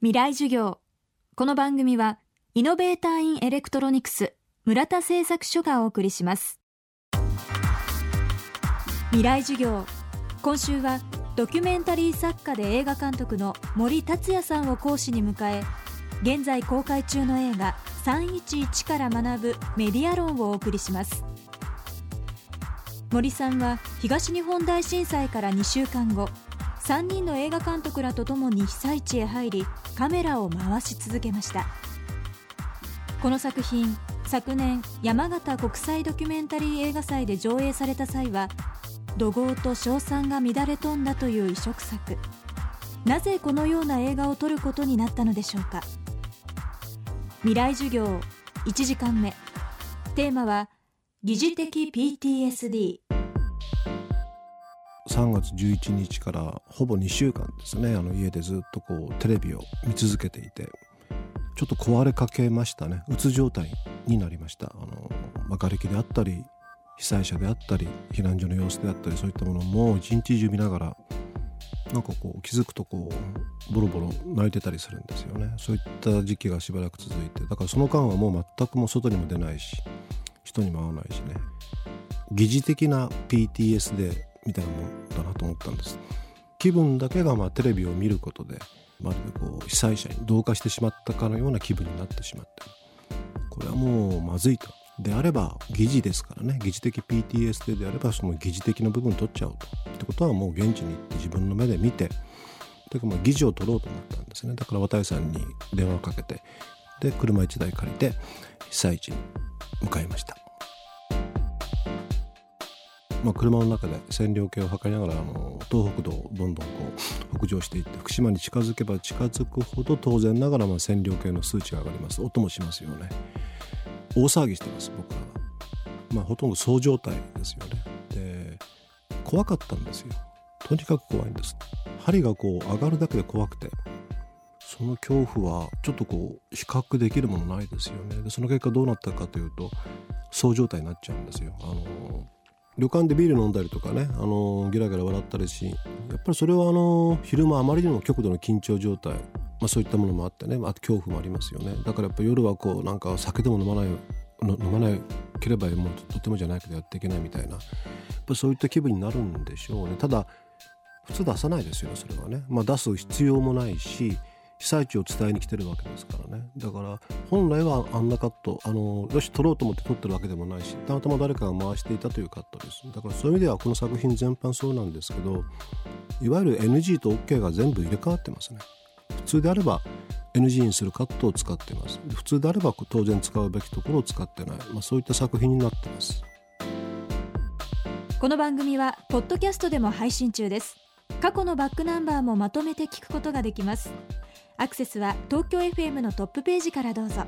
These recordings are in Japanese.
未来授業。この番組はイノベーターインエレクトロニクス村田製作所がお送りします。未来授業。今週はドキュメンタリー作家で映画監督の森達也さんを講師に迎え現在公開中の映画311から学ぶメディア論をお送りします。森さんは東日本大震災から2週間後3人の映画監督らとともに被災地へ入りカメラを回し続けました。この作品昨年山形国際ドキュメンタリー映画祭で上映された際は怒号と称賛が乱れ飛んだという異色作。なぜこのような映画を撮ることになったのでしょうか。未来授業1時間目。テーマは疑似的 PTSD 3月11日からほぼ2週間ですね。あの家でずっとこうテレビを見続けていてちょっと壊れかけましたね。うつ状態になりました。あの、まあ、瓦礫であったり被災者であったり避難所の様子であったりそういったものも一日中見ながらなんかこう気づくとこうボロボロ泣いてたりするんですよね。そういった時期がしばらく続いて。だからその間はもう全くも外にも出ないし人にも会わないしね。疑似的な PTS でみたいなもんだなと思ったんです。気分だけがまあテレビを見ることでまるでこう被災者に同化してしまったかのような気分になってしまってこれはもうまずいと。であれば疑似ですからね。疑似的 PTSD であればその疑似的な部分取っちゃおうと。ってことはもう現地に行って自分の目で見てというかまあ疑似を取ろうと思ったんですね。だから渡さんに電話をかけてで車1台借りて被災地に向かいました。まあ、車の中で線量計を測りながらあの東北道をどんどんこう北上していって福島に近づけば近づくほど当然ながらまあ線量計の数値が上がります。音もしますよね。大騒ぎしてます僕らは、まあ、ほとんどそう状態ですよね。で怖かったんですよ。とにかく怖いんです。針がこう上がるだけで怖くてその恐怖はちょっとこう比較できるものないですよね。でその結果どうなったかというとそう状態になっちゃうんですよ。あの旅館でビール飲んだりとかね、あのギラギラ笑ったりしやっぱりそれはあの昼間あまりにも極度の緊張状態、まあ、そういったものもあってねあ恐怖もありますよね。だからやっぱ夜はこうなんか酒でも飲まない飲まなければもうとてもじゃないけどやっていけないみたいな。やっぱそういった気分になるんでしょうね。ただ普通出さないですよねそれはね、まあ、出す必要もないし被災地を伝えに来てるわけですからね。だから本来はあんなカットあのよし撮ろうと思って撮ってるわけでもないしたまたま誰かが回していたというカットです。だからそういう意味ではこの作品全般そうなんですけどいわゆる NG と OK が全部入れ替わってますね。普通であれば NG にするカットを使ってます。普通であれば当然使うべきところを使ってない、まあ、そういった作品になってます。この番組はポッドキャストでも配信中です。過去のバックナンバーもまとめて聞くことができます。アクセスは東京 FM のトップページからどうぞ。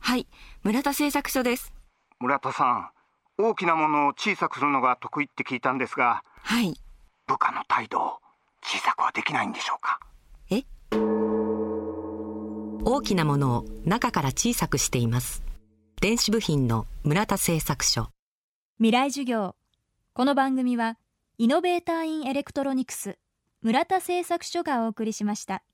はい村田製作所です。村田さん大きなものを小さくするのが得意って聞いたんですがはい。部下の態度を小さくはできないんでしょうか？え大きなものを中から小さくしています。電子部品の村田製作所。未来授業。この番組はイノベーターインエレクトロニクス村田製作所がお送りしました。